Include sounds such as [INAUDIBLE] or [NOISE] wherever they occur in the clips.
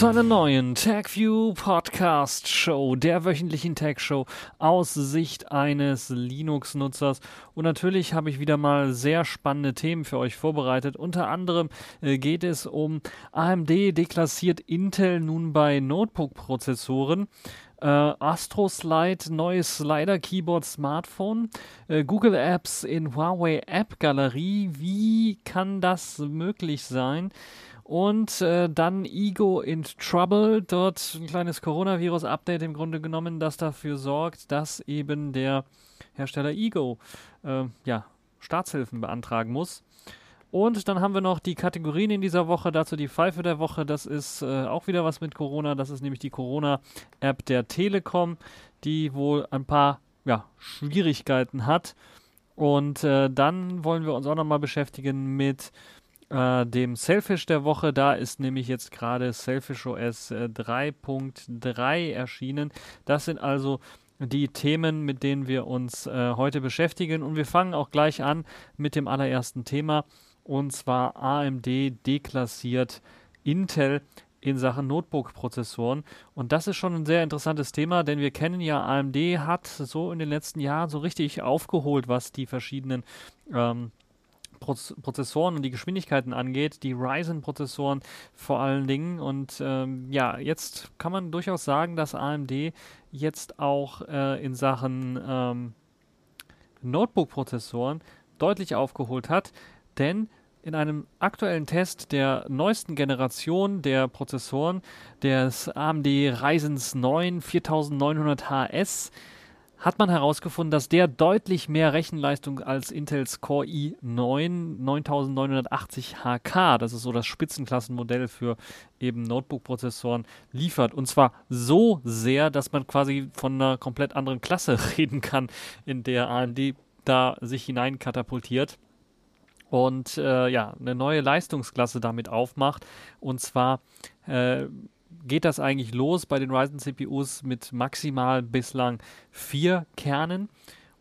zu einer neuen TagView Podcast Show, der wöchentlichen Tag Show aus Sicht eines Linux-Nutzers. Und natürlich habe ich wieder mal sehr spannende Themen für euch vorbereitet. Unter anderem äh, geht es um AMD deklassiert Intel nun bei Notebook-Prozessoren. Äh, Astro Slide, neues Slider Keyboard Smartphone, äh, Google Apps in Huawei App Galerie. Wie kann das möglich sein? Und äh, dann Ego in Trouble, dort ein kleines Coronavirus-Update im Grunde genommen, das dafür sorgt, dass eben der Hersteller Ego äh, ja, Staatshilfen beantragen muss. Und dann haben wir noch die Kategorien in dieser Woche, dazu die Pfeife der Woche. Das ist äh, auch wieder was mit Corona. Das ist nämlich die Corona-App der Telekom, die wohl ein paar ja, Schwierigkeiten hat. Und äh, dann wollen wir uns auch nochmal beschäftigen mit äh, dem Selfish der Woche. Da ist nämlich jetzt gerade Selfish OS äh, 3.3 erschienen. Das sind also die Themen, mit denen wir uns äh, heute beschäftigen. Und wir fangen auch gleich an mit dem allerersten Thema. Und zwar AMD deklassiert Intel in Sachen Notebook-Prozessoren. Und das ist schon ein sehr interessantes Thema, denn wir kennen ja, AMD hat so in den letzten Jahren so richtig aufgeholt, was die verschiedenen ähm, Prozessoren und die Geschwindigkeiten angeht, die Ryzen-Prozessoren vor allen Dingen. Und ähm, ja, jetzt kann man durchaus sagen, dass AMD jetzt auch äh, in Sachen ähm, Notebook-Prozessoren deutlich aufgeholt hat, denn in einem aktuellen Test der neuesten Generation der Prozessoren des AMD Ryzen 9 4900 HS hat man herausgefunden, dass der deutlich mehr Rechenleistung als Intels Core i9 9980 HK, das ist so das Spitzenklassenmodell für eben Notebook-Prozessoren, liefert. Und zwar so sehr, dass man quasi von einer komplett anderen Klasse [LAUGHS] reden kann, in der AMD da sich hineinkatapultiert und äh, ja, eine neue Leistungsklasse damit aufmacht. Und zwar äh, geht das eigentlich los bei den Ryzen CPUs mit maximal bislang vier Kernen.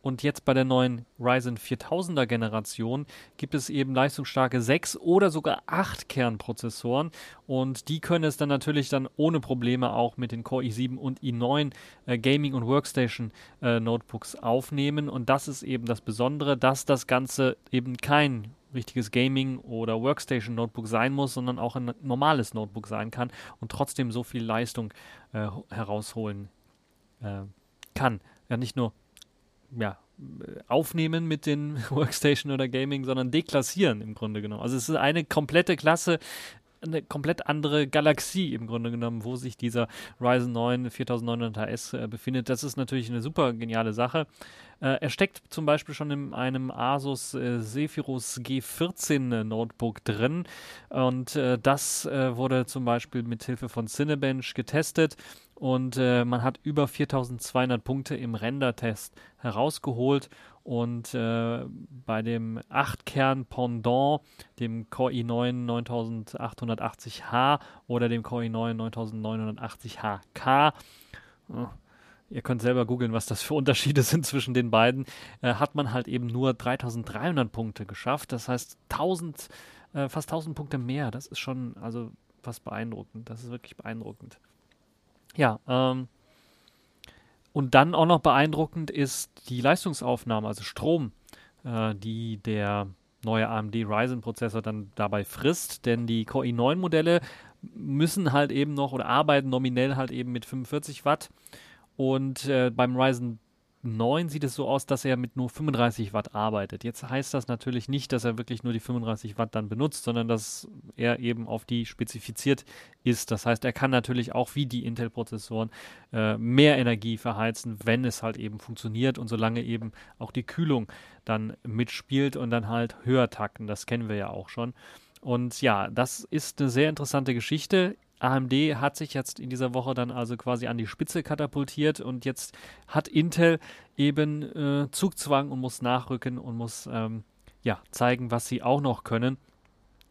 Und jetzt bei der neuen Ryzen 4000er Generation gibt es eben leistungsstarke 6 oder sogar 8 Kernprozessoren und die können es dann natürlich dann ohne Probleme auch mit den Core i7 und i9 äh, Gaming und Workstation äh, Notebooks aufnehmen und das ist eben das Besondere, dass das Ganze eben kein richtiges Gaming- oder Workstation-Notebook sein muss, sondern auch ein normales Notebook sein kann und trotzdem so viel Leistung äh, herausholen äh, kann. Ja, nicht nur ja, aufnehmen mit den [LAUGHS] Workstation oder Gaming, sondern deklassieren im Grunde genommen. Also es ist eine komplette Klasse, eine komplett andere Galaxie im Grunde genommen, wo sich dieser Ryzen 9 4900 HS äh, befindet. Das ist natürlich eine super geniale Sache. Äh, er steckt zum Beispiel schon in einem Asus äh, Zephyrus G14 Notebook drin und äh, das äh, wurde zum Beispiel mit Hilfe von Cinebench getestet und äh, man hat über 4200 Punkte im Render-Test herausgeholt und äh, bei dem 8-Kern-Pendant, dem Core i9 9880H oder dem Core i9 9980HK, äh, ihr könnt selber googeln, was das für Unterschiede [LAUGHS] sind zwischen den beiden, äh, hat man halt eben nur 3300 Punkte geschafft. Das heißt 1000, äh, fast 1000 Punkte mehr. Das ist schon also fast beeindruckend. Das ist wirklich beeindruckend. Ja, ähm, und dann auch noch beeindruckend ist die Leistungsaufnahme, also Strom, äh, die der neue AMD Ryzen-Prozessor dann dabei frisst, denn die Core i9-Modelle müssen halt eben noch oder arbeiten nominell halt eben mit 45 Watt. Und äh, beim Ryzen 9 sieht es so aus, dass er mit nur 35 Watt arbeitet. Jetzt heißt das natürlich nicht, dass er wirklich nur die 35 Watt dann benutzt, sondern dass er eben auf die spezifiziert ist. Das heißt, er kann natürlich auch wie die Intel-Prozessoren äh, mehr Energie verheizen, wenn es halt eben funktioniert und solange eben auch die Kühlung dann mitspielt und dann halt höher takten. Das kennen wir ja auch schon. Und ja, das ist eine sehr interessante Geschichte. AMD hat sich jetzt in dieser Woche dann also quasi an die Spitze katapultiert und jetzt hat Intel eben äh, Zugzwang und muss nachrücken und muss ähm, ja zeigen, was sie auch noch können.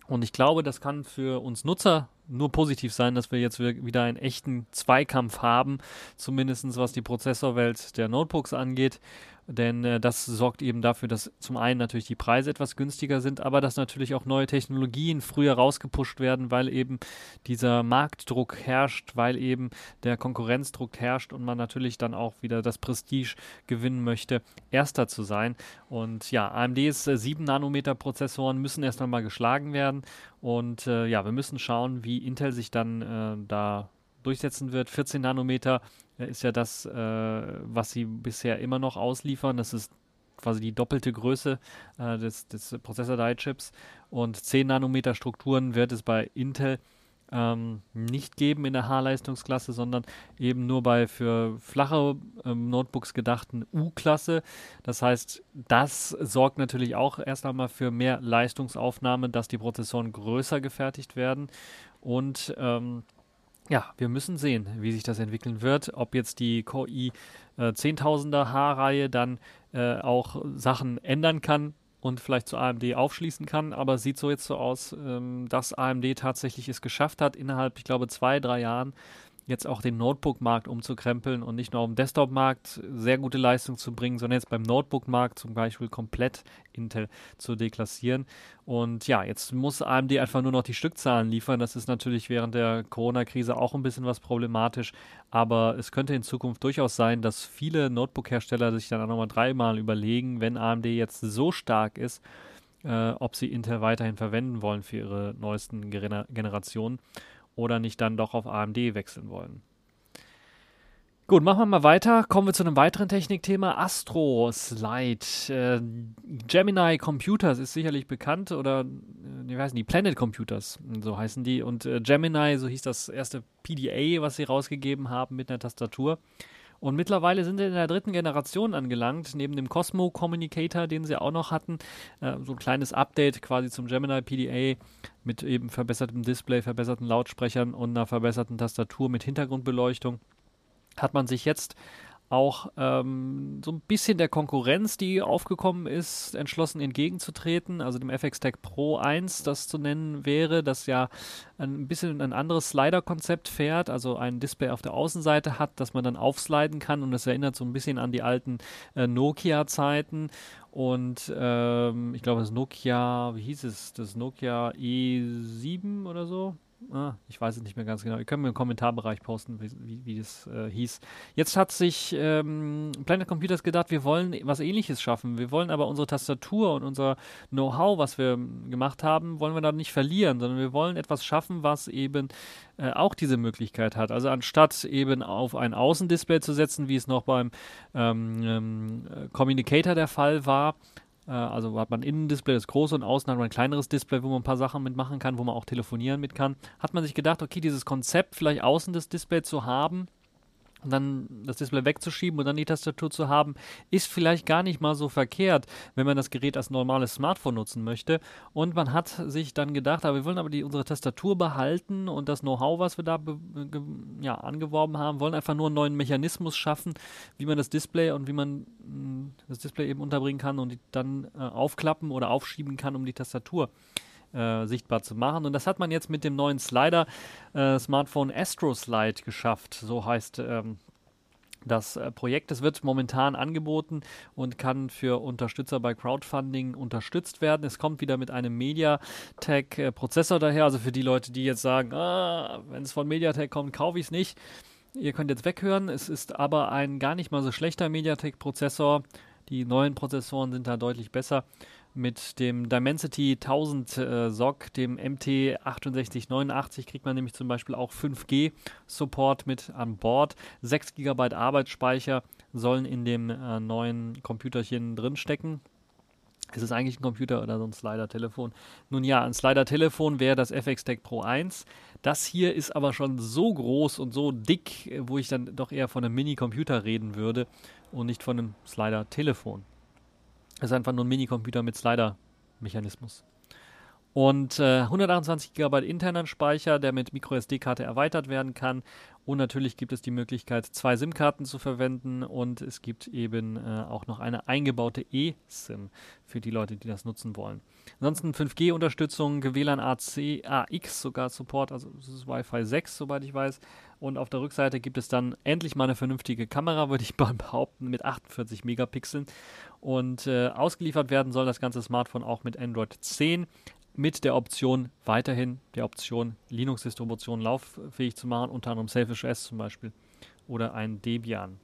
Und ich glaube, das kann für uns Nutzer nur positiv sein, dass wir jetzt wieder einen echten Zweikampf haben, zumindest was die Prozessorwelt der Notebooks angeht. Denn äh, das sorgt eben dafür, dass zum einen natürlich die Preise etwas günstiger sind, aber dass natürlich auch neue Technologien früher rausgepusht werden, weil eben dieser Marktdruck herrscht, weil eben der Konkurrenzdruck herrscht und man natürlich dann auch wieder das Prestige gewinnen möchte, erster zu sein. Und ja, AMDs äh, 7 Nanometer Prozessoren müssen erst einmal geschlagen werden und äh, ja, wir müssen schauen, wie Intel sich dann äh, da durchsetzen wird. 14 Nanometer äh, ist ja das, äh, was sie bisher immer noch ausliefern. Das ist quasi die doppelte Größe äh, des, des Prozessor-Die-Chips. Und 10 Nanometer Strukturen wird es bei Intel ähm, nicht geben in der H-Leistungsklasse, sondern eben nur bei für flache ähm, Notebooks gedachten U-Klasse. Das heißt, das sorgt natürlich auch erst einmal für mehr Leistungsaufnahme, dass die Prozessoren größer gefertigt werden und ähm, ja, wir müssen sehen, wie sich das entwickeln wird. Ob jetzt die Core i äh, 10.000er H-Reihe dann äh, auch Sachen ändern kann und vielleicht zu AMD aufschließen kann. Aber sieht so jetzt so aus, ähm, dass AMD tatsächlich es geschafft hat, innerhalb, ich glaube, zwei, drei Jahren jetzt auch den Notebook-Markt umzukrempeln und nicht nur auf dem Desktop-Markt sehr gute Leistung zu bringen, sondern jetzt beim Notebook-Markt zum Beispiel komplett Intel zu deklassieren. Und ja, jetzt muss AMD einfach nur noch die Stückzahlen liefern. Das ist natürlich während der Corona-Krise auch ein bisschen was problematisch, aber es könnte in Zukunft durchaus sein, dass viele Notebook-Hersteller sich dann auch nochmal dreimal überlegen, wenn AMD jetzt so stark ist, äh, ob sie Intel weiterhin verwenden wollen für ihre neuesten Gener Generationen oder nicht dann doch auf AMD wechseln wollen. Gut, machen wir mal weiter. Kommen wir zu einem weiteren Technikthema. Astro Slide. Äh, Gemini Computers ist sicherlich bekannt oder, wie heißen die? Planet Computers, so heißen die. Und äh, Gemini, so hieß das erste PDA, was sie rausgegeben haben mit einer Tastatur. Und mittlerweile sind sie in der dritten Generation angelangt, neben dem Cosmo Communicator, den sie auch noch hatten. Äh, so ein kleines Update quasi zum Gemini PDA mit eben verbessertem Display, verbesserten Lautsprechern und einer verbesserten Tastatur mit Hintergrundbeleuchtung. Hat man sich jetzt auch ähm, so ein bisschen der Konkurrenz, die aufgekommen ist, entschlossen entgegenzutreten. Also dem FX Tech Pro 1, das zu nennen wäre, das ja ein bisschen ein anderes Slider-Konzept fährt, also ein Display auf der Außenseite hat, das man dann aufsliden kann und das erinnert so ein bisschen an die alten äh, Nokia-Zeiten. Und ähm, ich glaube, das Nokia, wie hieß es? Das Nokia E7 oder so? Ah, ich weiß es nicht mehr ganz genau. Ihr könnt mir im Kommentarbereich posten, wie, wie, wie das äh, hieß. Jetzt hat sich ähm, Planet Computers gedacht, wir wollen was ähnliches schaffen. Wir wollen aber unsere Tastatur und unser Know-how, was wir gemacht haben, wollen wir da nicht verlieren, sondern wir wollen etwas schaffen, was eben äh, auch diese Möglichkeit hat. Also anstatt eben auf ein Außendisplay zu setzen, wie es noch beim ähm, ähm, Communicator der Fall war, also hat man innen ein Display, das große und außen hat man ein kleineres Display, wo man ein paar Sachen mitmachen kann, wo man auch telefonieren mit kann. Hat man sich gedacht, okay, dieses Konzept vielleicht außen das Display zu haben, und dann das Display wegzuschieben und dann die Tastatur zu haben, ist vielleicht gar nicht mal so verkehrt, wenn man das Gerät als normales Smartphone nutzen möchte. Und man hat sich dann gedacht, aber wir wollen aber die, unsere Tastatur behalten und das Know-how, was wir da ja, angeworben haben, wollen einfach nur einen neuen Mechanismus schaffen, wie man das Display und wie man mm, das Display eben unterbringen kann und dann äh, aufklappen oder aufschieben kann, um die Tastatur äh, sichtbar zu machen. Und das hat man jetzt mit dem neuen Slider äh, Smartphone Astro Slide geschafft. So heißt ähm, das äh, Projekt. Es wird momentan angeboten und kann für Unterstützer bei Crowdfunding unterstützt werden. Es kommt wieder mit einem MediaTek-Prozessor äh, daher. Also für die Leute, die jetzt sagen, ah, wenn es von MediaTek kommt, kaufe ich es nicht. Ihr könnt jetzt weghören. Es ist aber ein gar nicht mal so schlechter MediaTek-Prozessor. Die neuen Prozessoren sind da deutlich besser mit dem Dimensity 1000 äh, SOC, dem MT6889, kriegt man nämlich zum Beispiel auch 5G-Support mit an Bord. 6 GB Arbeitsspeicher sollen in dem äh, neuen Computerchen drinstecken. Ist es eigentlich ein Computer oder so ein Slider-Telefon? Nun ja, ein Slider-Telefon wäre das FX Tech Pro 1. Das hier ist aber schon so groß und so dick, wo ich dann doch eher von einem Mini-Computer reden würde und nicht von einem Slider-Telefon. Das ist einfach nur ein Minicomputer mit Slider-Mechanismus. Und äh, 128 GB internen Speicher, der mit MicroSD-Karte erweitert werden kann. Und natürlich gibt es die Möglichkeit, zwei SIM-Karten zu verwenden. Und es gibt eben äh, auch noch eine eingebaute eSIM für die Leute, die das nutzen wollen. Ansonsten 5G-Unterstützung, WLAN AC, AX sogar Support, also das ist Wi-Fi 6, soweit ich weiß. Und auf der Rückseite gibt es dann endlich mal eine vernünftige Kamera, [LAUGHS] würde ich behaupten, mit 48 Megapixeln. Und äh, ausgeliefert werden soll das ganze Smartphone auch mit Android 10 mit der Option weiterhin der Option Linux-Distribution lauffähig zu machen, unter anderem Selfish OS zum Beispiel oder ein Debian.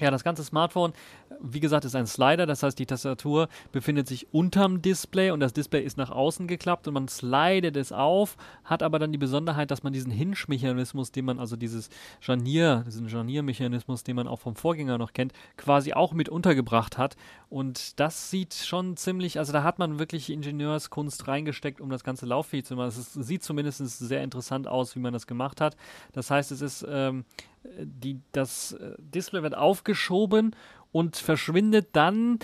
Ja, das ganze Smartphone, wie gesagt, ist ein Slider, das heißt, die Tastatur befindet sich unterm Display und das Display ist nach außen geklappt und man slidet es auf, hat aber dann die Besonderheit, dass man diesen Hinge-Mechanismus, den man, also dieses Scharnier, diesen Scharniermechanismus, den man auch vom Vorgänger noch kennt, quasi auch mit untergebracht hat. Und das sieht schon ziemlich, also da hat man wirklich Ingenieurskunst reingesteckt, um das Ganze lauffähig zu machen. Es sieht zumindest sehr interessant aus, wie man das gemacht hat. Das heißt, es ist ähm, die, das äh, Display wird aufgeschoben und verschwindet dann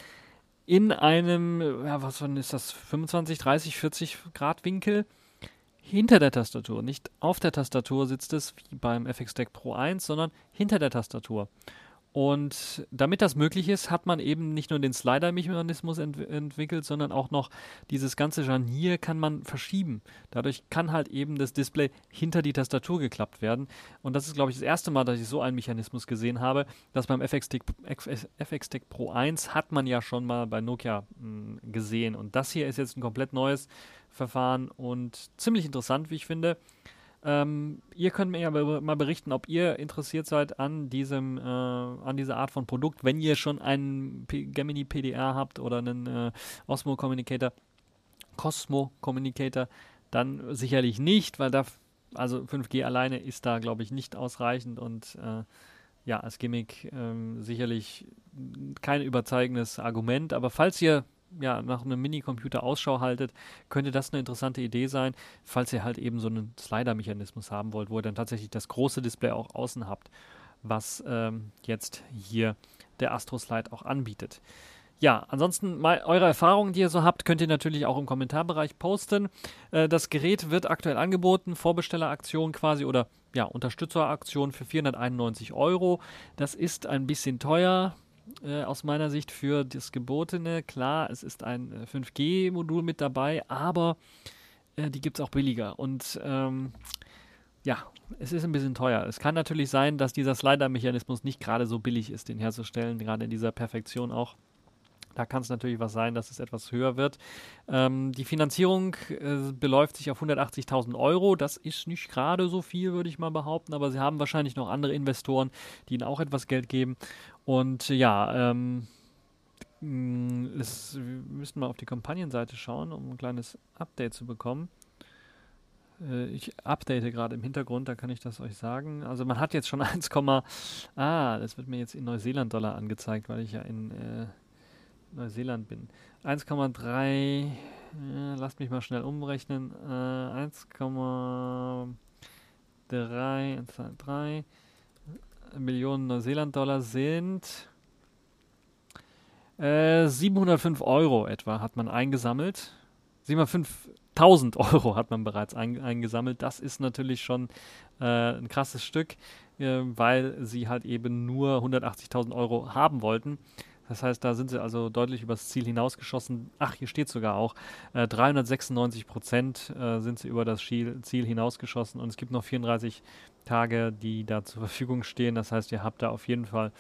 in einem, ja, was ist das, 25, 30, 40 Grad Winkel hinter der Tastatur. Nicht auf der Tastatur sitzt es wie beim FX Deck Pro 1, sondern hinter der Tastatur. Und damit das möglich ist, hat man eben nicht nur den Slider-Mechanismus ent entwickelt, sondern auch noch dieses ganze Scharnier kann man verschieben. Dadurch kann halt eben das Display hinter die Tastatur geklappt werden. Und das ist, glaube ich, das erste Mal, dass ich so einen Mechanismus gesehen habe. Das beim FX Stick, FX Pro 1 hat man ja schon mal bei Nokia mh, hm, gesehen. Und das hier ist jetzt ein komplett neues Verfahren und ziemlich interessant, wie ich finde. Ähm, ihr könnt mir ja mal berichten, ob ihr interessiert seid an diesem, äh, an dieser Art von Produkt, wenn ihr schon einen P Gemini PDR habt oder einen äh, Osmo Communicator, Cosmo Communicator, dann sicherlich nicht, weil da, also 5G alleine ist da, glaube ich, nicht ausreichend und äh, ja, als Gimmick ähm, sicherlich kein überzeugendes Argument, aber falls ihr ja, nach einem Minicomputer Ausschau haltet, könnte das eine interessante Idee sein, falls ihr halt eben so einen Slider-Mechanismus haben wollt, wo ihr dann tatsächlich das große Display auch außen habt, was ähm, jetzt hier der Astro Slide auch anbietet. Ja, ansonsten mal eure Erfahrungen, die ihr so habt, könnt ihr natürlich auch im Kommentarbereich posten. Äh, das Gerät wird aktuell angeboten, Vorbestelleraktion quasi oder ja, Unterstützeraktion für 491 Euro. Das ist ein bisschen teuer, äh, aus meiner Sicht für das Gebotene. Klar, es ist ein 5G-Modul äh, mit dabei, aber äh, die gibt es auch billiger. Und ähm, ja, es ist ein bisschen teuer. Es kann natürlich sein, dass dieser Slider-Mechanismus nicht gerade so billig ist, den herzustellen, gerade in dieser Perfektion auch. Da kann es natürlich was sein, dass es etwas höher wird. Ähm, die Finanzierung äh, beläuft sich auf 180.000 Euro. Das ist nicht gerade so viel, würde ich mal behaupten, aber sie haben wahrscheinlich noch andere Investoren, die ihnen auch etwas Geld geben. Und ja, ähm, mm, es, wir müssten mal auf die Kampagnenseite schauen, um ein kleines Update zu bekommen. Äh, ich update gerade im Hintergrund, da kann ich das euch sagen. Also man hat jetzt schon [LAUGHS] 1, ah, das wird mir jetzt in Neuseeland-Dollar angezeigt, weil ich ja in äh, Neuseeland bin. 1,3, äh, lasst mich mal schnell umrechnen. Äh, 1,3, 1,3 Millionen Neuseeland-Dollar sind äh, 705 Euro etwa hat man eingesammelt. 705.000 Euro hat man bereits ein, eingesammelt. Das ist natürlich schon äh, ein krasses Stück, äh, weil sie halt eben nur 180.000 Euro haben wollten. Das heißt, da sind sie also deutlich übers Ziel hinausgeschossen. Ach, hier steht sogar auch, äh, 396 Prozent äh, sind sie über das Ziel, hinausgeschossen und es gibt noch 34 Tage, die da zur Verfügung stehen. Das heißt, ihr habt da auf jeden Fall,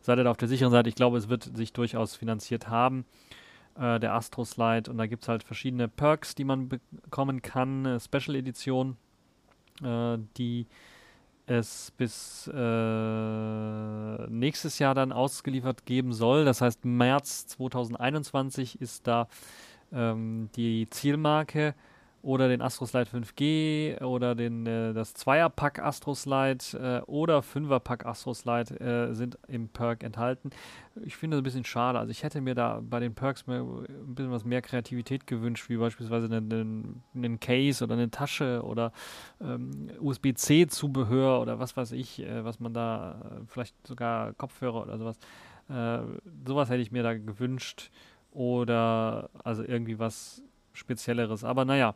seid ihr da auf der sicheren Seite. Ich glaube, es wird sich durchaus finanziert haben, äh, der Astro Slide. Und da gibt es halt verschiedene Perks, die man bekommen kann. Special Edition, äh, die es bis äh, nächstes Jahr dann ausgeliefert geben soll. Das heißt, März 2021 ist da ähm, die Zielmarke oder den Astroslide 5G oder den, äh, das Zweierpack Astroslide äh, oder Fünferpack Astroslide äh, sind im Perk enthalten. Ich finde das ein bisschen schade. Also ich hätte mir da bei den Perks mehr, ein bisschen was mehr Kreativität gewünscht, wie beispielsweise einen, einen Case oder eine Tasche oder ähm, USB-C-Zubehör oder was weiß ich, äh, was man da, äh, vielleicht sogar Kopfhörer oder sowas. Äh, sowas hätte ich mir da gewünscht. Oder also irgendwie was Spezielleres. Aber naja,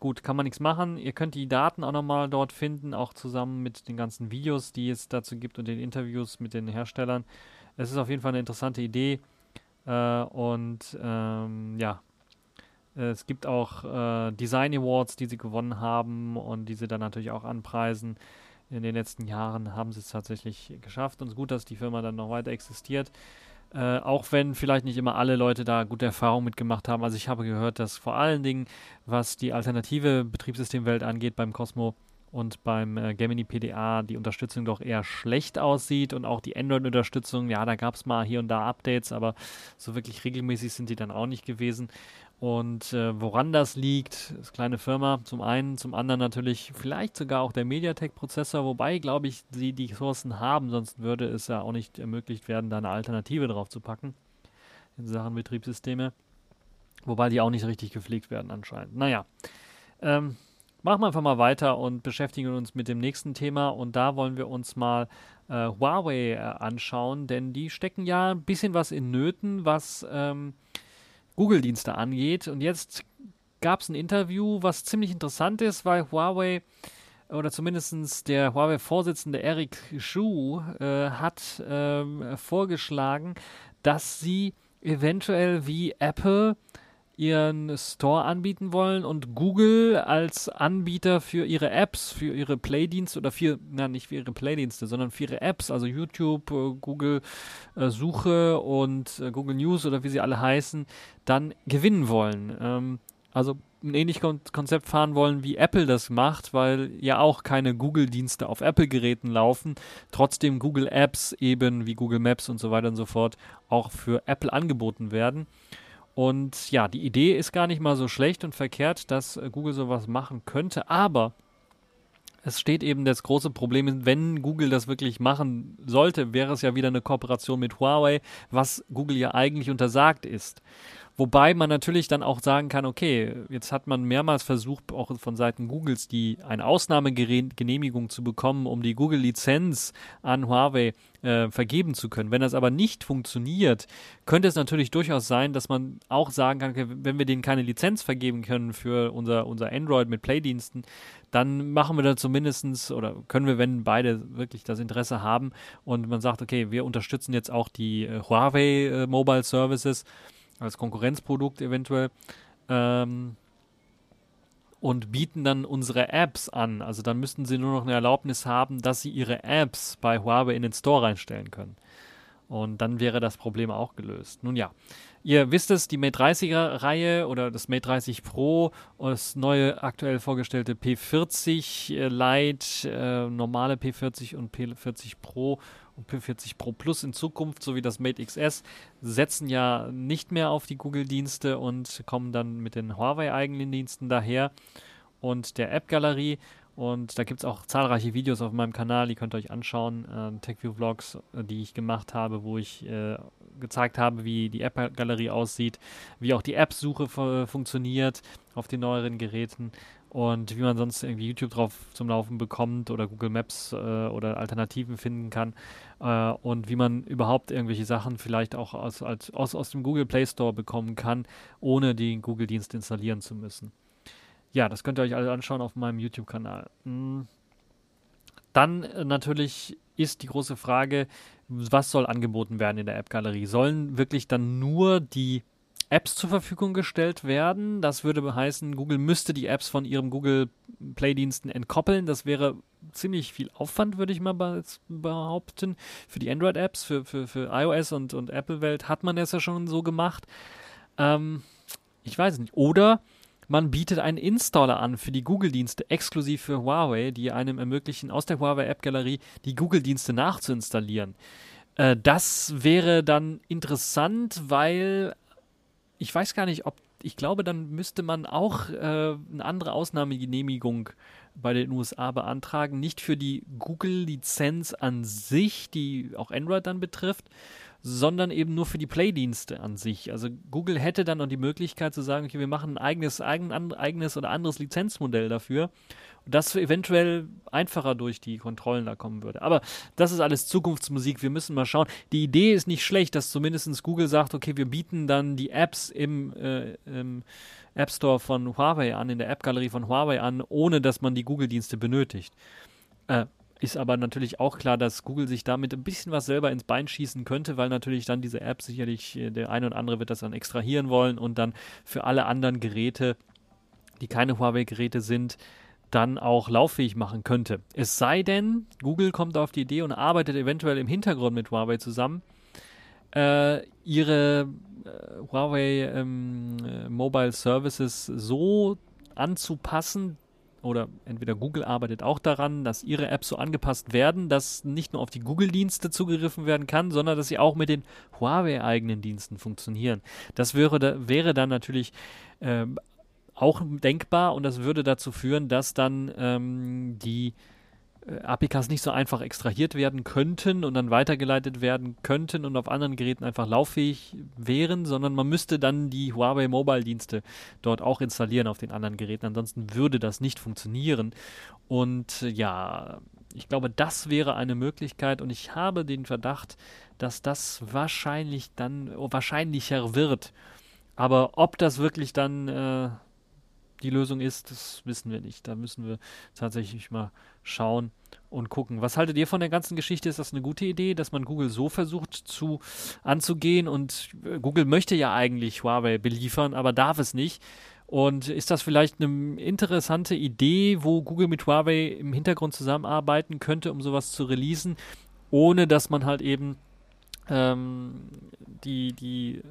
gut, kann man nichts machen. Ihr könnt die Daten auch nochmal dort finden, auch zusammen mit den ganzen Videos, die es dazu gibt und den Interviews mit den Herstellern. Es ist auf jeden Fall eine interessante Idee. Äh, und ähm, ja, es gibt auch äh, Design Awards, die sie gewonnen haben und die sie dann natürlich auch anpreisen. In den letzten Jahren haben sie es tatsächlich geschafft und es ist gut, dass die Firma dann noch weiter existiert. Äh, auch wenn vielleicht nicht immer alle Leute da gute Erfahrungen mitgemacht haben. Also ich habe gehört, dass vor allen Dingen, was die alternative Betriebssystemwelt angeht beim Cosmo und beim äh, Gemini PDA die Unterstützung doch eher schlecht aussieht und auch die Android-Unterstützung, ja, da gab es mal hier und da Updates, aber so wirklich regelmäßig sind die dann auch nicht gewesen. Und äh, woran das liegt, ist kleine Firma zum einen, zum anderen natürlich vielleicht sogar auch der MediaTek-Prozessor, wobei, glaube ich, sie die Ressourcen haben, sonst würde es ja auch nicht ermöglicht werden, da eine Alternative drauf zu packen in Sachen Betriebssysteme. Wobei die auch nicht richtig gepflegt werden anscheinend. Naja, ähm, machen wir einfach mal weiter und beschäftigen uns mit dem nächsten Thema. Und da wollen wir uns mal äh, Huawei äh, anschauen, denn die stecken ja ein bisschen was in Nöten, was... Ähm, Google-Dienste angeht. Und jetzt gab es ein Interview, was ziemlich interessant ist, weil Huawei oder zumindest der Huawei-Vorsitzende Eric Xu äh, hat äh, vorgeschlagen, dass sie eventuell wie Apple ihren Store anbieten wollen und Google als Anbieter für ihre Apps, für ihre Playdienste oder für, na nicht für ihre Playdienste, sondern für ihre Apps, also YouTube, äh, Google äh, Suche und äh, Google News oder wie sie alle heißen, dann gewinnen wollen. Ähm, also ein ähnliches Konzept fahren wollen, wie Apple das macht, weil ja auch keine Google-Dienste auf Apple-Geräten laufen, trotzdem Google Apps eben wie Google Maps und so weiter und so fort auch für Apple angeboten werden. Und ja, die Idee ist gar nicht mal so schlecht und verkehrt, dass äh, Google sowas machen könnte, aber es steht eben das große Problem, wenn Google das wirklich machen sollte, wäre es ja wieder eine Kooperation mit Huawei, was Google ja eigentlich untersagt ist. Wobei man natürlich dann auch sagen kann, okay, jetzt hat man mehrmals versucht, auch von Seiten Googles, die eine Ausnahmegenehmigung zu bekommen, um die Google-Lizenz an Huawei äh, vergeben zu können. Wenn das aber nicht funktioniert, könnte es natürlich durchaus sein, dass man auch sagen kann, okay, wenn wir denen keine Lizenz vergeben können für unser, unser Android mit Play-Diensten, dann machen wir da zumindestens oder können wir, wenn beide wirklich das Interesse haben und man sagt, okay, wir unterstützen jetzt auch die äh, Huawei äh, Mobile Services, als Konkurrenzprodukt eventuell. Ähm, und bieten dann unsere Apps an. Also dann müssten sie nur noch eine Erlaubnis haben, dass sie ihre Apps bei Huawei in den Store reinstellen können. Und dann wäre das Problem auch gelöst. Nun ja, ihr wisst es, die Mate 30er Reihe oder das Mate 30 Pro, das neue aktuell vorgestellte P40 äh, Lite, äh, normale P40 und P40 Pro P40 Pro Plus in Zukunft sowie das Mate XS setzen ja nicht mehr auf die Google-Dienste und kommen dann mit den Huawei-eigenen Diensten daher und der App-Galerie. Und da gibt es auch zahlreiche Videos auf meinem Kanal, die könnt ihr euch anschauen. Äh, TechView-Vlogs, äh, die ich gemacht habe, wo ich äh, gezeigt habe, wie die App-Galerie aussieht, wie auch die App-Suche funktioniert auf den neueren Geräten und wie man sonst irgendwie YouTube drauf zum Laufen bekommt oder Google Maps äh, oder Alternativen finden kann äh, und wie man überhaupt irgendwelche Sachen vielleicht auch aus, als, aus, aus dem Google Play Store bekommen kann, ohne den Google-Dienst installieren zu müssen. Ja, das könnt ihr euch alle anschauen auf meinem YouTube-Kanal. Hm. Dann äh, natürlich ist die große Frage, was soll angeboten werden in der App-Galerie? Sollen wirklich dann nur die Apps zur Verfügung gestellt werden. Das würde heißen, Google müsste die Apps von ihrem Google Play-Diensten entkoppeln. Das wäre ziemlich viel Aufwand, würde ich mal behaupten. Für die Android-Apps, für, für, für iOS und, und Apple-Welt hat man das ja schon so gemacht. Ähm, ich weiß nicht. Oder man bietet einen Installer an für die Google-Dienste exklusiv für Huawei, die einem ermöglichen, aus der Huawei App-Galerie die Google-Dienste nachzuinstallieren. Äh, das wäre dann interessant, weil ich weiß gar nicht, ob, ich glaube, dann müsste man auch äh, eine andere Ausnahmegenehmigung bei den USA beantragen. Nicht für die Google-Lizenz an sich, die auch Android dann betrifft, sondern eben nur für die Play-Dienste an sich. Also Google hätte dann noch die Möglichkeit zu sagen, okay, wir machen ein eigenes, eigen, eigenes oder anderes Lizenzmodell dafür das eventuell einfacher durch die Kontrollen da kommen würde. Aber das ist alles Zukunftsmusik. Wir müssen mal schauen. Die Idee ist nicht schlecht, dass zumindest Google sagt, okay, wir bieten dann die Apps im, äh, im App Store von Huawei an, in der App-Galerie von Huawei an, ohne dass man die Google-Dienste benötigt. Äh, ist aber natürlich auch klar, dass Google sich damit ein bisschen was selber ins Bein schießen könnte, weil natürlich dann diese App sicherlich, äh, der eine oder andere wird das dann extrahieren wollen und dann für alle anderen Geräte, die keine Huawei-Geräte sind, dann auch lauffähig machen könnte. Es sei denn, Google kommt auf die Idee und arbeitet eventuell im Hintergrund mit Huawei zusammen, äh, ihre äh, Huawei ähm, äh, Mobile Services so anzupassen, oder entweder Google arbeitet auch daran, dass ihre Apps so angepasst werden, dass nicht nur auf die Google-Dienste zugegriffen werden kann, sondern dass sie auch mit den Huawei-eigenen Diensten funktionieren. Das wäre, wäre dann natürlich äh, auch denkbar und das würde dazu führen, dass dann ähm, die APKs nicht so einfach extrahiert werden könnten und dann weitergeleitet werden könnten und auf anderen Geräten einfach lauffähig wären, sondern man müsste dann die Huawei Mobile Dienste dort auch installieren auf den anderen Geräten. Ansonsten würde das nicht funktionieren. Und äh, ja, ich glaube, das wäre eine Möglichkeit und ich habe den Verdacht, dass das wahrscheinlich dann wahrscheinlicher wird. Aber ob das wirklich dann äh, die Lösung ist, das wissen wir nicht. Da müssen wir tatsächlich mal schauen und gucken. Was haltet ihr von der ganzen Geschichte? Ist das eine gute Idee, dass man Google so versucht zu anzugehen? Und äh, Google möchte ja eigentlich Huawei beliefern, aber darf es nicht. Und ist das vielleicht eine interessante Idee, wo Google mit Huawei im Hintergrund zusammenarbeiten könnte, um sowas zu releasen, ohne dass man halt eben ähm, die, die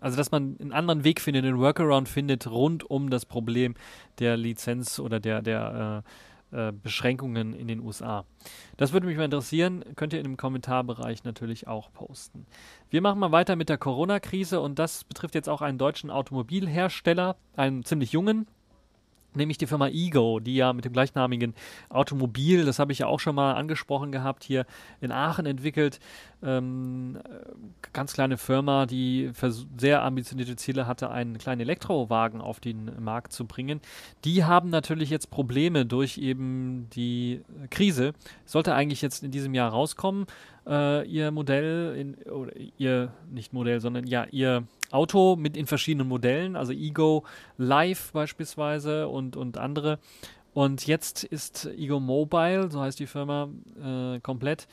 also, dass man einen anderen Weg findet, einen Workaround findet rund um das Problem der Lizenz oder der, der äh, äh, Beschränkungen in den USA. Das würde mich mal interessieren. Könnt ihr in dem Kommentarbereich natürlich auch posten. Wir machen mal weiter mit der Corona-Krise und das betrifft jetzt auch einen deutschen Automobilhersteller, einen ziemlich jungen, nämlich die Firma Ego, die ja mit dem gleichnamigen Automobil, das habe ich ja auch schon mal angesprochen gehabt, hier in Aachen entwickelt. Ähm, ganz kleine Firma, die sehr ambitionierte Ziele hatte, einen kleinen Elektrowagen auf den Markt zu bringen. Die haben natürlich jetzt Probleme durch eben die Krise. Sollte eigentlich jetzt in diesem Jahr rauskommen, äh, ihr Modell, in, oder ihr, nicht Modell, sondern ja, ihr Auto mit in verschiedenen Modellen, also Ego Live beispielsweise und, und andere. Und jetzt ist Ego Mobile, so heißt die Firma, äh, komplett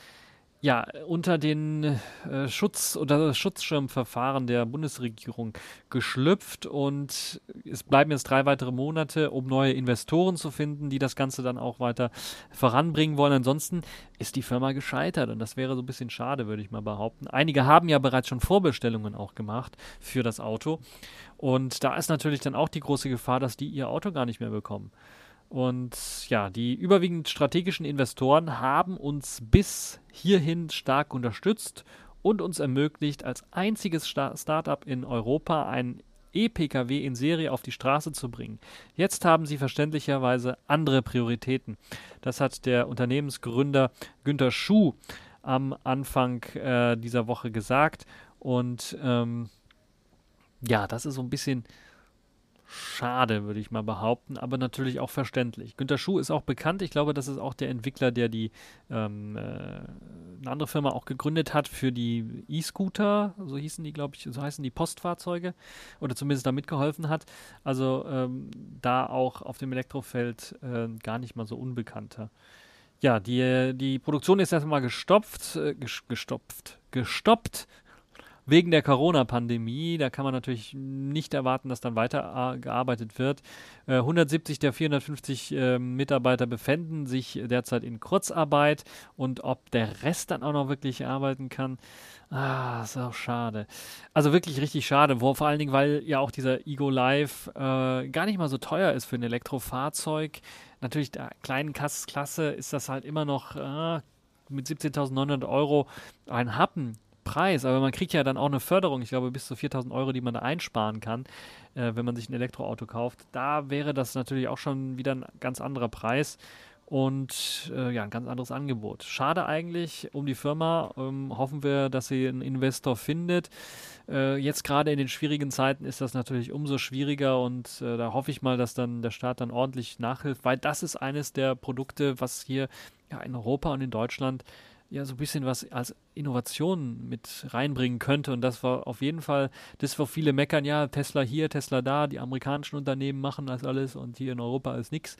ja, unter den äh, Schutz- oder Schutzschirmverfahren der Bundesregierung geschlüpft und es bleiben jetzt drei weitere Monate, um neue Investoren zu finden, die das Ganze dann auch weiter voranbringen wollen. Ansonsten ist die Firma gescheitert und das wäre so ein bisschen schade, würde ich mal behaupten. Einige haben ja bereits schon Vorbestellungen auch gemacht für das Auto und da ist natürlich dann auch die große Gefahr, dass die ihr Auto gar nicht mehr bekommen. Und ja, die überwiegend strategischen Investoren haben uns bis hierhin stark unterstützt und uns ermöglicht, als einziges Sta Startup in Europa einen E-Pkw in Serie auf die Straße zu bringen. Jetzt haben sie verständlicherweise andere Prioritäten. Das hat der Unternehmensgründer Günter Schuh am Anfang äh, dieser Woche gesagt. Und ähm, ja, das ist so ein bisschen schade, würde ich mal behaupten, aber natürlich auch verständlich. Günter Schuh ist auch bekannt. Ich glaube, das ist auch der Entwickler, der die ähm, äh, eine andere Firma auch gegründet hat für die E-Scooter, so hießen die, glaube ich, so heißen die Postfahrzeuge oder zumindest da mitgeholfen hat. Also ähm, da auch auf dem Elektrofeld äh, gar nicht mal so unbekannter. Ja, die, die Produktion ist erstmal gestopft, äh, gestopft, gestoppt wegen der Corona-Pandemie. Da kann man natürlich nicht erwarten, dass dann weiter äh, wird. Äh, 170 der 450 äh, Mitarbeiter befinden sich derzeit in Kurzarbeit und ob der Rest dann auch noch wirklich arbeiten kann, ah, ist auch schade. Also wirklich richtig schade, wo, vor allen Dingen, weil ja auch dieser Ego Live äh, gar nicht mal so teuer ist für ein Elektrofahrzeug. Natürlich der kleinen Klasse ist das halt immer noch äh, mit 17.900 Euro ein Happen Preis, aber man kriegt ja dann auch eine Förderung, ich glaube bis zu 4000 Euro, die man da einsparen kann, äh, wenn man sich ein Elektroauto kauft. Da wäre das natürlich auch schon wieder ein ganz anderer Preis. und äh, ja, ein ganz anderes Angebot. Schade eigentlich um die Firma. Ähm, hoffen wir, dass sie einen Investor findet. Äh, jetzt gerade in den schwierigen Zeiten ist das natürlich umso schwieriger und äh, da hoffe ich mal, dass dann der Staat dann ordentlich nachhilft, weil das ist eines der Produkte, was hier ja, in Europa und in Deutschland ja so ein bisschen was als Innovation mit reinbringen könnte. Und das war auf jeden Fall, das, wo viele meckern, ja, Tesla hier, Tesla da, die amerikanischen Unternehmen machen das alles und hier in Europa ist nichts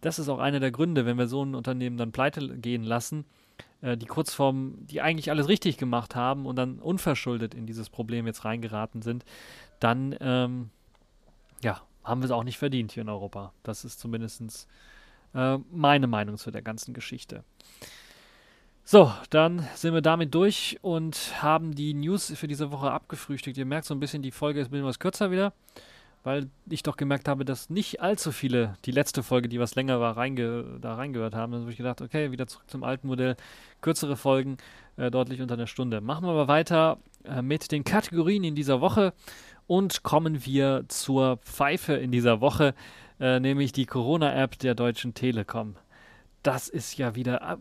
das ist auch einer der Gründe, wenn wir so ein Unternehmen dann pleite gehen lassen, äh, die Kurzform, die eigentlich alles richtig gemacht haben und dann unverschuldet in dieses Problem jetzt reingeraten sind, dann ähm, ja, haben wir es auch nicht verdient hier in Europa. Das ist zumindest äh, meine Meinung zu der ganzen Geschichte. So, dann sind wir damit durch und haben die News für diese Woche abgefrühstückt. Ihr merkt so ein bisschen, die Folge ist ein bisschen was kürzer wieder weil ich doch gemerkt habe, dass nicht allzu viele die letzte Folge, die was länger war, reinge da reingehört haben. Dann habe ich gedacht, okay, wieder zurück zum alten Modell, kürzere Folgen, äh, deutlich unter einer Stunde. Machen wir aber weiter äh, mit den Kategorien in dieser Woche und kommen wir zur Pfeife in dieser Woche, äh, nämlich die Corona-App der Deutschen Telekom. Das ist ja wieder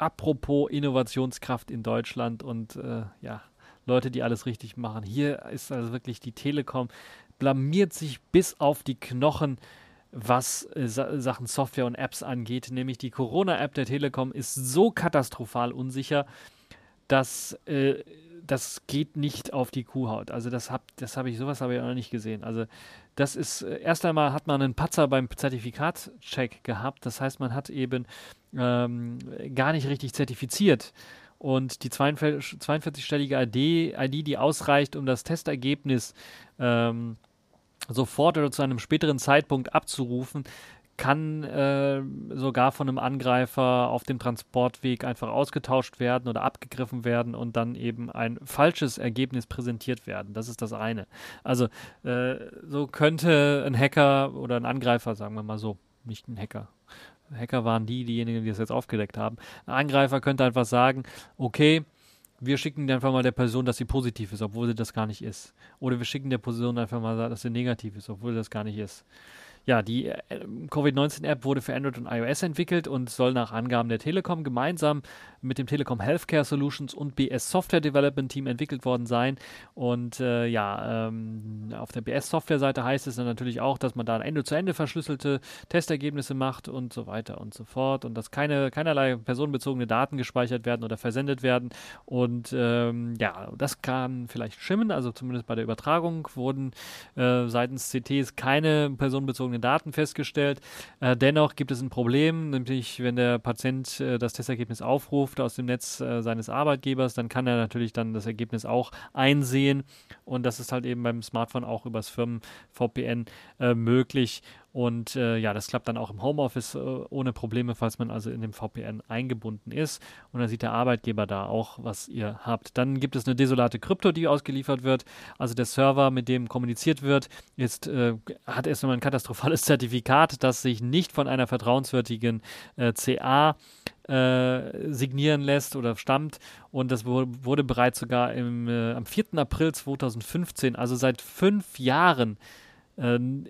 apropos Innovationskraft in Deutschland und äh, ja, Leute, die alles richtig machen. Hier ist also wirklich die Telekom blamiert sich bis auf die Knochen, was äh, Sachen Software und Apps angeht. Nämlich die Corona-App der Telekom ist so katastrophal unsicher, dass äh, das geht nicht auf die Kuhhaut. Also das habe das hab ich, sowas habe ich auch noch nicht gesehen. Also das ist, äh, erst einmal hat man einen Patzer beim Zertifikatscheck gehabt. Das heißt, man hat eben ähm, gar nicht richtig zertifiziert. Und die 42-stellige ID, ID, die ausreicht, um das Testergebnis ähm, sofort oder zu einem späteren Zeitpunkt abzurufen, kann äh, sogar von einem Angreifer auf dem Transportweg einfach ausgetauscht werden oder abgegriffen werden und dann eben ein falsches Ergebnis präsentiert werden. Das ist das eine. Also äh, so könnte ein Hacker oder ein Angreifer, sagen wir mal so, nicht ein Hacker. Hacker waren die, diejenigen, die das jetzt aufgedeckt haben. Ein Angreifer könnte einfach sagen, okay, wir schicken einfach mal der Person, dass sie positiv ist, obwohl sie das gar nicht ist. Oder wir schicken der Person einfach mal, dass sie negativ ist, obwohl sie das gar nicht ist. Ja, die äh, Covid-19-App wurde für Android und iOS entwickelt und soll nach Angaben der Telekom gemeinsam mit dem Telekom Healthcare Solutions und BS Software Development Team entwickelt worden sein. Und äh, ja, ähm, auf der BS Software Seite heißt es dann natürlich auch, dass man da Ende-zu-Ende verschlüsselte Testergebnisse macht und so weiter und so fort und dass keine, keinerlei personenbezogene Daten gespeichert werden oder versendet werden. Und ähm, ja, das kann vielleicht schimmen, also zumindest bei der Übertragung wurden äh, seitens CTs keine personenbezogenen Daten festgestellt. Äh, dennoch gibt es ein Problem, nämlich wenn der Patient äh, das Testergebnis aufruft, aus dem Netz äh, seines Arbeitgebers, dann kann er natürlich dann das Ergebnis auch einsehen. Und das ist halt eben beim Smartphone auch übers Firmen-VPN äh, möglich. Und äh, ja, das klappt dann auch im Homeoffice äh, ohne Probleme, falls man also in dem VPN eingebunden ist. Und dann sieht der Arbeitgeber da auch, was ihr habt. Dann gibt es eine desolate Krypto, die ausgeliefert wird. Also der Server, mit dem kommuniziert wird, ist, äh, hat erst einmal ein katastrophales [LAUGHS] Zertifikat, das sich nicht von einer vertrauenswürdigen äh, CA äh, signieren lässt oder stammt. Und das wurde, bereits sogar im, äh, am 4. April 2015, also seit fünf Jahren,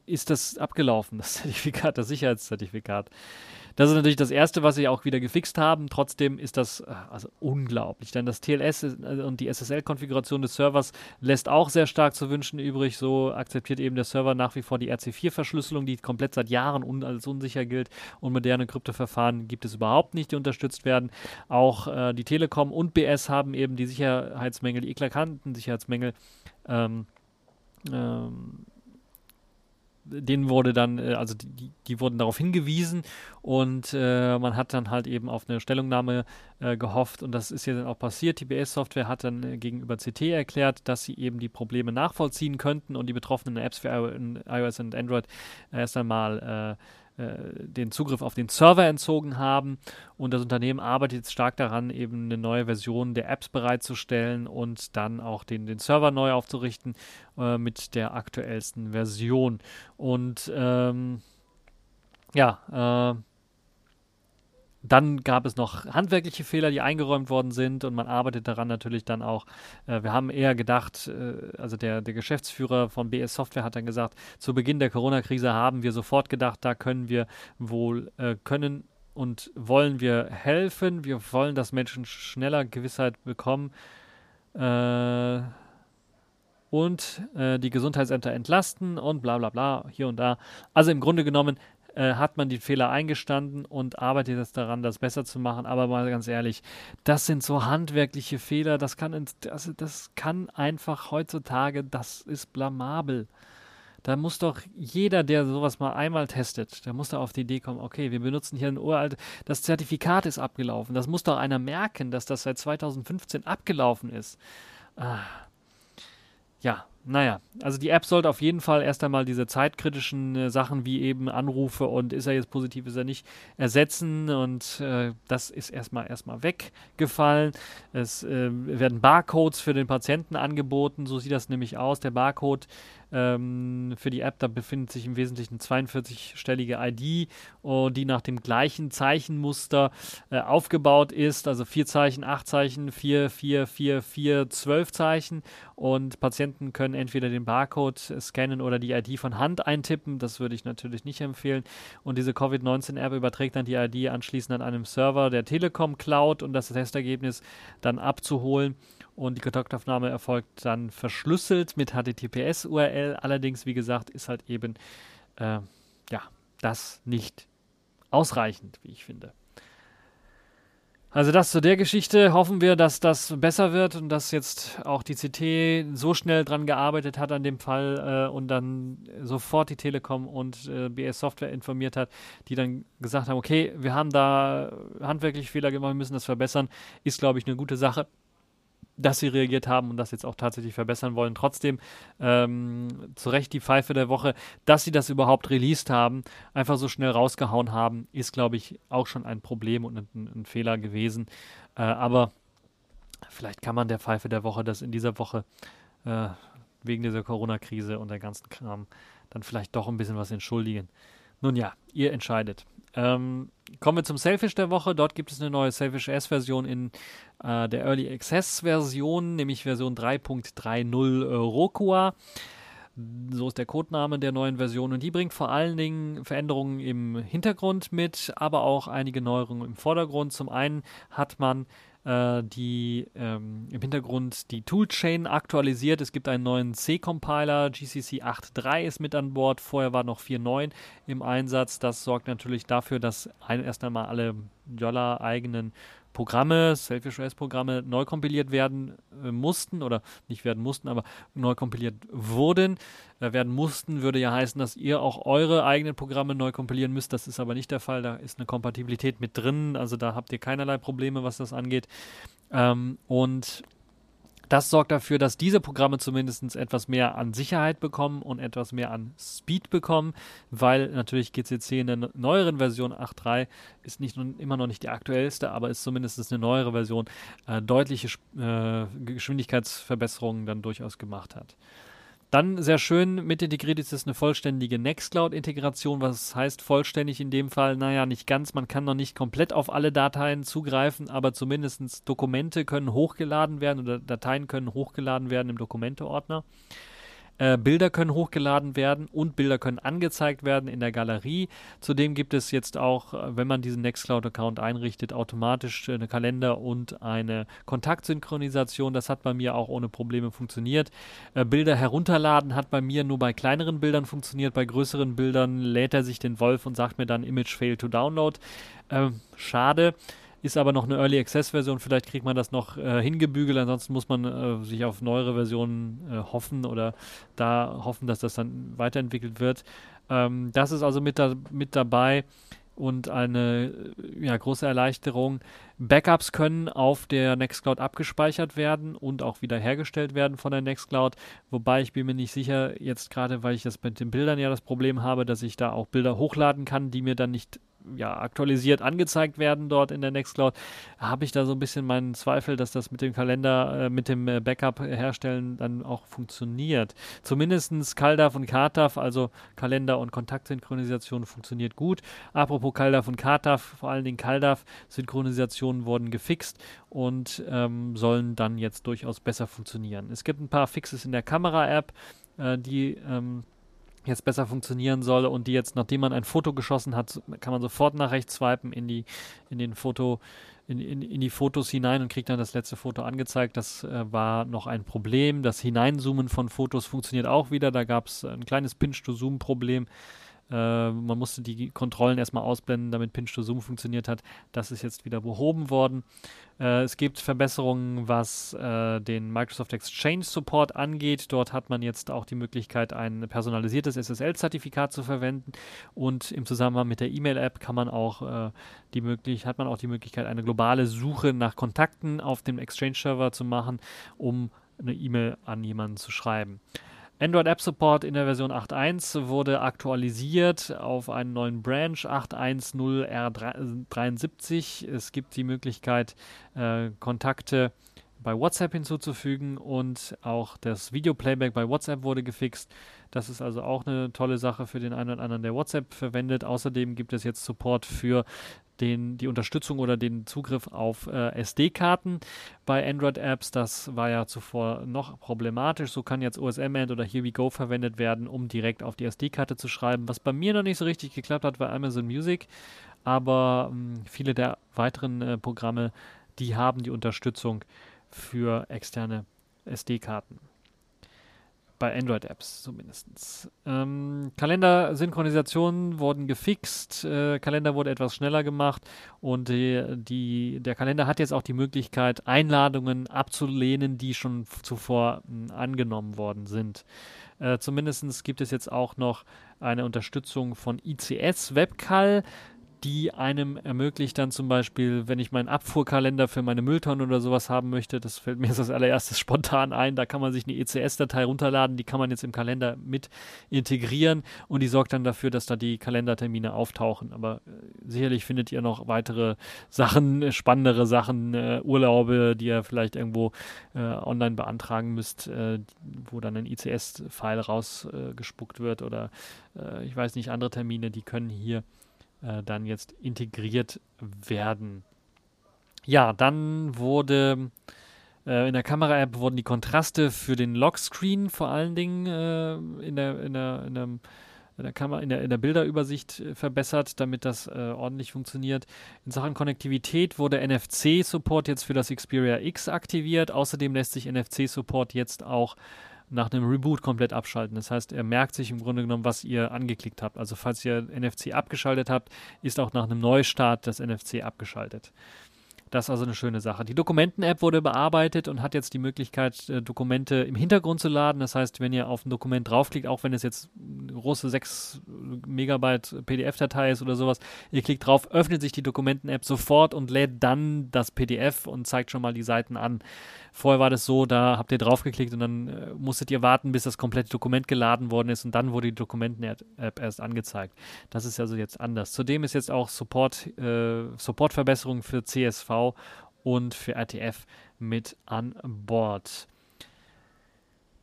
ist das abgelaufen, das [LAUGHS] Zertifikat, das Sicherheitszertifikat. Das ist natürlich das Erste, was sie auch wieder gefixt haben. Trotzdem ist das äh, also unglaublich, denn das TLS äh, und die SSL-Konfiguration des Servers lässt auch sehr stark zu wünschen übrig. So akzeptiert eben der Server nach wie vor die RC4-Verschlüsselung, die komplett seit Jahren un als unsicher gilt. Und moderne Kryptoverfahren gibt es überhaupt nicht, die unterstützt werden. Auch äh, die Telekom und BS haben eben die Sicherheitsmängel, die eklatanten Sicherheitsmängel ähm, ähm, denen wurde dann, äh, also die, die wurden darauf hingewiesen und äh, man hat dann halt eben auf eine Stellungnahme äh, gehofft und das ist ja dann auch passiert. Die BS-Software hat dann äh, gegenüber CT erklärt, dass sie eben die Probleme nachvollziehen könnten und die betroffenen Apps für iOS und Android erst einmal äh, den Zugriff auf den Server entzogen haben. Und das Unternehmen arbeitet jetzt stark daran, eben eine neue Version der Apps bereitzustellen und dann auch den, den Server neu aufzurichten äh, mit der aktuellsten Version. Und ähm, ja, äh, dann gab es noch handwerkliche Fehler, die eingeräumt worden sind und man arbeitet daran natürlich dann auch. Äh, wir haben eher gedacht, äh, also der, der Geschäftsführer von BS Software hat dann gesagt, zu Beginn der Corona-Krise haben wir sofort gedacht, da können wir wohl, äh, können und wollen wir helfen. Wir wollen, dass Menschen schneller Gewissheit bekommen äh, und äh, die Gesundheitsämter entlasten und bla bla bla, hier und da. Also im Grunde genommen äh, hat man die Fehler eingestanden und arbeitet jetzt daran, das besser zu machen. Aber mal ganz ehrlich, das sind so handwerkliche Fehler, das kann, das, das kann einfach heutzutage, das ist blamabel. Da muss doch jeder, der sowas mal einmal testet, der muss da auf die Idee kommen, okay, wir benutzen hier ein uralt, das Zertifikat ist abgelaufen. Das muss doch einer merken, dass das seit 2015 abgelaufen ist. Ah. Ja, naja, also die App sollte auf jeden Fall erst einmal diese zeitkritischen äh, Sachen wie eben Anrufe und ist er jetzt positiv, ist er nicht, ersetzen und äh, das ist erstmal erstmal weggefallen. Es äh, werden Barcodes für den Patienten angeboten, so sieht das nämlich aus. Der Barcode ähm, für die App, da befindet sich im Wesentlichen 42-stellige ID, oh, die nach dem gleichen Zeichenmuster äh, aufgebaut ist, also vier Zeichen, acht Zeichen, vier, vier, vier, vier, zwölf Zeichen und Patienten können entweder den Barcode scannen oder die ID von Hand eintippen. Das würde ich natürlich nicht empfehlen. Und diese Covid-19-App überträgt dann die ID anschließend an einem Server der Telekom Cloud und das Testergebnis dann abzuholen und die Kontaktaufnahme erfolgt dann verschlüsselt mit HTTPS-URL. Allerdings, wie gesagt, ist halt eben äh, ja das nicht ausreichend, wie ich finde. Also das zu der Geschichte. Hoffen wir, dass das besser wird und dass jetzt auch die CT so schnell dran gearbeitet hat an dem Fall äh, und dann sofort die Telekom und äh, BS Software informiert hat, die dann gesagt haben, okay, wir haben da handwerklich Fehler gemacht, wir müssen das verbessern. Ist, glaube ich, eine gute Sache dass sie reagiert haben und das jetzt auch tatsächlich verbessern wollen. Trotzdem ähm, zu Recht die Pfeife der Woche, dass sie das überhaupt released haben, einfach so schnell rausgehauen haben, ist, glaube ich, auch schon ein Problem und ein, ein Fehler gewesen. Äh, aber vielleicht kann man der Pfeife der Woche das in dieser Woche äh, wegen dieser Corona-Krise und der ganzen Kram dann vielleicht doch ein bisschen was entschuldigen. Nun ja, ihr entscheidet. Ähm, kommen wir zum Selfish der Woche. Dort gibt es eine neue Selfish S-Version in äh, der Early Access-Version, nämlich Version 3.30 äh, Rokua. So ist der Codename der neuen Version und die bringt vor allen Dingen Veränderungen im Hintergrund mit, aber auch einige Neuerungen im Vordergrund. Zum einen hat man die ähm, im Hintergrund die Toolchain aktualisiert. Es gibt einen neuen C-Compiler, GCC 8.3 ist mit an Bord. Vorher war noch 4.9 im Einsatz. Das sorgt natürlich dafür, dass ein, erst einmal alle Jolla eigenen Programme, Selfish OS-Programme neu kompiliert werden äh, mussten oder nicht werden mussten, aber neu kompiliert wurden. Äh, werden mussten würde ja heißen, dass ihr auch eure eigenen Programme neu kompilieren müsst. Das ist aber nicht der Fall. Da ist eine Kompatibilität mit drin. Also da habt ihr keinerlei Probleme, was das angeht. Ähm, und das sorgt dafür, dass diese Programme zumindest etwas mehr an Sicherheit bekommen und etwas mehr an Speed bekommen, weil natürlich GCC in der neueren Version 8.3 ist nicht immer noch nicht die aktuellste, aber ist zumindest eine neuere Version, äh, deutliche äh, Geschwindigkeitsverbesserungen dann durchaus gemacht hat. Dann sehr schön mit integriert ist es eine vollständige Nextcloud-Integration. Was heißt vollständig in dem Fall? Naja, nicht ganz. Man kann noch nicht komplett auf alle Dateien zugreifen, aber zumindest Dokumente können hochgeladen werden oder Dateien können hochgeladen werden im Dokumente-Ordner. Äh, Bilder können hochgeladen werden und Bilder können angezeigt werden in der Galerie. Zudem gibt es jetzt auch, äh, wenn man diesen Nextcloud-Account einrichtet, automatisch eine Kalender- und eine Kontaktsynchronisation. Das hat bei mir auch ohne Probleme funktioniert. Äh, Bilder herunterladen hat bei mir nur bei kleineren Bildern funktioniert. Bei größeren Bildern lädt er sich den Wolf und sagt mir dann Image fail to download. Äh, schade. Ist aber noch eine Early Access Version. Vielleicht kriegt man das noch äh, hingebügelt. Ansonsten muss man äh, sich auf neuere Versionen äh, hoffen oder da hoffen, dass das dann weiterentwickelt wird. Ähm, das ist also mit, da, mit dabei und eine äh, ja, große Erleichterung. Backups können auf der Nextcloud abgespeichert werden und auch wiederhergestellt werden von der Nextcloud, wobei ich bin mir nicht sicher, jetzt gerade weil ich das mit den Bildern ja das Problem habe, dass ich da auch Bilder hochladen kann, die mir dann nicht ja, aktualisiert angezeigt werden dort in der Nextcloud, habe ich da so ein bisschen meinen Zweifel, dass das mit dem Kalender, äh, mit dem äh, Backup herstellen dann auch funktioniert. Zumindestens CalDAV und CATAV, also Kalender- und Kontaktsynchronisation funktioniert gut. Apropos CalDAV und CATAV, vor allen Dingen CalDAV, Synchronisationen wurden gefixt und ähm, sollen dann jetzt durchaus besser funktionieren. Es gibt ein paar Fixes in der Kamera-App, äh, die ähm, jetzt besser funktionieren soll und die jetzt, nachdem man ein Foto geschossen hat, kann man sofort nach rechts swipen in die, in den Foto, in, in, in die Fotos hinein und kriegt dann das letzte Foto angezeigt. Das äh, war noch ein Problem. Das Hineinzoomen von Fotos funktioniert auch wieder. Da gab es ein kleines Pinch-to-Zoom-Problem. Äh, man musste die Kontrollen erstmal ausblenden, damit Pinch-to-Zoom funktioniert hat. Das ist jetzt wieder behoben worden. Äh, es gibt Verbesserungen, was äh, den Microsoft Exchange Support angeht. Dort hat man jetzt auch die Möglichkeit, ein personalisiertes SSL-Zertifikat zu verwenden. Und im Zusammenhang mit der E-Mail-App kann man auch äh, die möglich hat man auch die Möglichkeit, eine globale Suche nach Kontakten auf dem Exchange-Server zu machen, um eine E-Mail an jemanden zu schreiben. Android App Support in der Version 8.1 wurde aktualisiert auf einen neuen Branch 810R73. Es gibt die Möglichkeit, äh, Kontakte bei WhatsApp hinzuzufügen und auch das Video-Playback bei WhatsApp wurde gefixt. Das ist also auch eine tolle Sache für den einen oder anderen, der WhatsApp verwendet. Außerdem gibt es jetzt Support für den, die Unterstützung oder den Zugriff auf äh, SD-Karten bei Android-Apps. Das war ja zuvor noch problematisch. So kann jetzt OSM-End oder Here We Go verwendet werden, um direkt auf die SD-Karte zu schreiben. Was bei mir noch nicht so richtig geklappt hat, war Amazon Music. Aber mh, hm, viele der weiteren äh, Programme, die haben die Unterstützung für externe SD-Karten bei Android-Apps zumindest. Ähm, Kalendersynchronisationen wurden gefixt, äh, Kalender wurde etwas schneller gemacht und die, die, der Kalender hat jetzt auch die Möglichkeit, Einladungen abzulehnen, die schon zuvor mh, angenommen worden sind. Äh, zumindest gibt es jetzt auch noch eine Unterstützung von ICS Webcall die einem ermöglicht dann zum Beispiel, wenn ich meinen Abfuhrkalender für meine Mülltonne oder sowas haben möchte, das fällt mir [LAUGHS] jetzt als allererstes spontan ein, da kann man sich eine ECS-Datei runterladen, die kann man jetzt im Kalender mit integrieren und die sorgt dann dafür, dass da die Kalendertermine auftauchen. Aber äh, sicherlich findet ihr noch weitere Sachen, äh, spannendere Sachen, äh, Urlaube, die ihr vielleicht irgendwo äh, online beantragen müsst, äh, wo dann ein ICS-File rausgespuckt wird oder ich weiß nicht, andere Termine, die können hier äh, dann jetzt integriert werden. Ja, dann wurde äh, in der Kamera-App wurden die Kontraste für den Lockscreen vor allen Dingen äh, in der, in der, in der in der, Kamera, in der, in der Bilderübersicht äh, verbessert, damit das äh, ordentlich funktioniert. In Sachen Konnektivität wurde NFC-Support jetzt für das Xperia X aktiviert. Außerdem lässt sich NFC-Support jetzt auch nach einem Reboot komplett abschalten. Das heißt, er merkt sich im Grunde genommen, was ihr angeklickt habt. Also falls ihr NFC abgeschaltet habt, ist auch nach einem Neustart das NFC abgeschaltet. Das ist also eine schöne Sache. Die Dokumenten-App wurde bearbeitet und hat jetzt die Möglichkeit, äh, Dokumente im Hintergrund zu laden. Das heißt, wenn ihr auf ein Dokument draufklickt, auch wenn es jetzt eine große 6 Megabyte PDF-Datei ist oder sowas, ihr klickt drauf, öffnet sich die Dokumenten-App sofort und lädt dann das PDF und zeigt schon mal die Seiten an. Vorher war das so, da habt ihr draufgeklickt und dann äh, musstet ihr warten, bis das komplette Dokument geladen worden ist und dann wurde die Dokumenten-App erst angezeigt. Das ist also jetzt anders. Zudem ist jetzt auch Support, äh, Supportverbesserung für CSV und für RTF mit an Bord.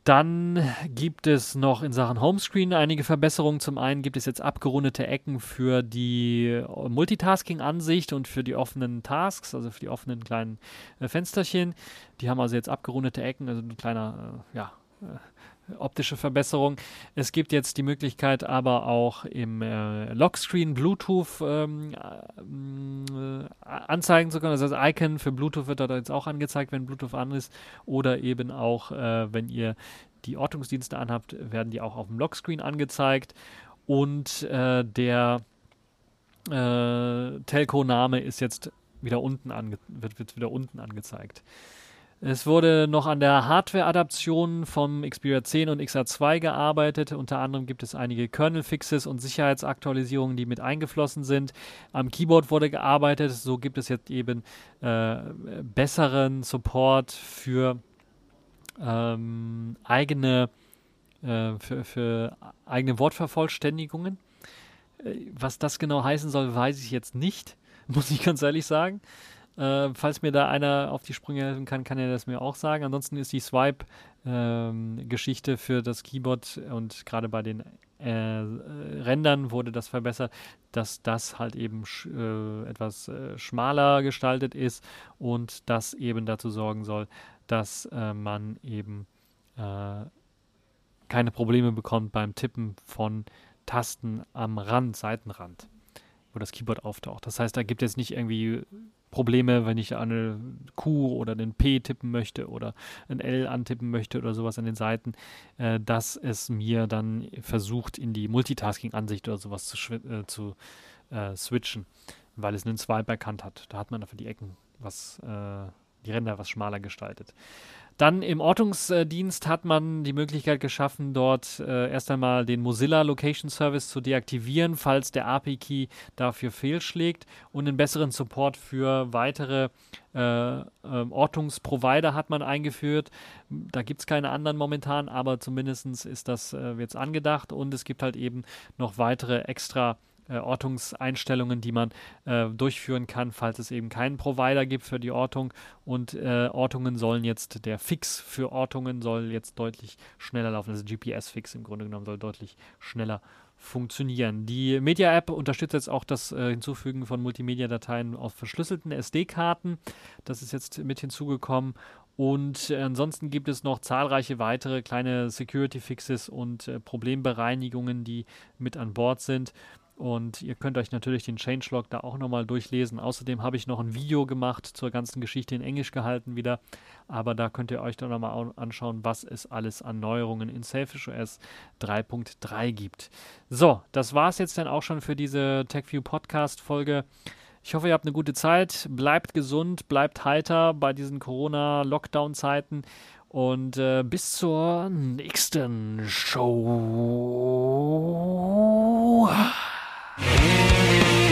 Dann gibt es noch in Sachen Homescreen einige Verbesserungen. Zum einen gibt es jetzt abgerundete Ecken für die Multitasking-Ansicht und für die offenen Tasks, also für die offenen kleinen äh, Fensterchen. Die haben also jetzt abgerundete Ecken, also ein kleiner, äh, ja, äh, optische Verbesserung. Es gibt jetzt die Möglichkeit, aber auch im äh, Lockscreen Bluetooth ähm, äh, anzeigen zu können. Das Icon für Bluetooth wird dort jetzt auch angezeigt, wenn Bluetooth an ist. Oder eben auch, äh, wenn ihr die Ortungsdienste anhabt, werden die auch auf dem Lockscreen angezeigt. Und äh, der äh, Telco-Name ist jetzt wieder unten wird, wird wieder unten angezeigt. Es wurde noch an der Hardware-Adaption vom Xperia 10 und XR2 gearbeitet. Unter anderem gibt es einige Kernel-Fixes und Sicherheitsaktualisierungen, die mit eingeflossen sind. Am Keyboard wurde gearbeitet. So gibt es jetzt eben äh, besseren Support für ähm, eigene, äh, für, für eigene Wortvervollständigungen. Äh, was das genau heißen soll, weiß ich jetzt nicht, [LAUGHS] muss ich ganz ehrlich sagen. Äh, falls mir da einer auf die Sprünge helfen kann, kann er das mir auch sagen. Ansonsten ist die Swipe-Geschichte ähm, für das Keyboard und gerade bei den äh, Rändern wurde das verbessert, dass das halt eben äh, etwas äh, schmaler gestaltet ist und das eben dazu sorgen soll, dass äh, man eben äh, keine Probleme bekommt beim Tippen von Tasten am Rand, Seitenrand, das Keyboard auftaucht. Das heißt, da gibt es nicht irgendwie Probleme, wenn ich eine Q oder den P tippen möchte oder ein L antippen möchte oder sowas an den Seiten, äh, dass es mir dann versucht, in die Multitasking-Ansicht oder sowas zu, äh, zu äh, switchen, weil es einen Swipe erkannt hat. Da hat man dafür die Ecken was, äh, die Ränder was schmaler gestaltet. Dann im Ortungsdienst hat man die Möglichkeit geschaffen, dort äh, erst einmal den Mozilla Location Service zu deaktivieren, falls der API-Key dafür fehlschlägt und einen besseren Support für weitere äh, äh, Ortungsprovider hat man eingeführt. Da gibt es keine anderen momentan, aber zumindest ist das äh, jetzt angedacht und es gibt halt eben noch weitere extra äh, Ortungseinstellungen, die man äh, durchführen kann, falls es eben keinen Provider gibt für die Ortung. Und äh, Ortungen sollen jetzt, der Fix für Ortungen soll jetzt deutlich schneller laufen. Also GPS-Fix im Grunde genommen soll deutlich schneller funktionieren. Die Media-App unterstützt jetzt auch das äh, Hinzufügen von Multimedia-Dateien auf verschlüsselten SD-Karten. Das ist jetzt mit hinzugekommen. Und äh, ansonsten gibt es noch zahlreiche weitere kleine Security-Fixes und äh, Problembereinigungen, die mit an Bord sind. Und ihr könnt euch natürlich den Changelog da auch nochmal durchlesen. Außerdem habe ich noch ein Video gemacht zur ganzen Geschichte in Englisch gehalten wieder. Aber da könnt ihr euch dann nochmal anschauen, was es alles an Neuerungen in Selfish OS 3.3 gibt. So, das war es jetzt dann auch schon für diese TechView Podcast Folge. Ich hoffe, ihr habt eine gute Zeit. Bleibt gesund, bleibt heiter bei diesen Corona-Lockdown-Zeiten. Und äh, bis zur nächsten Show. Yeah.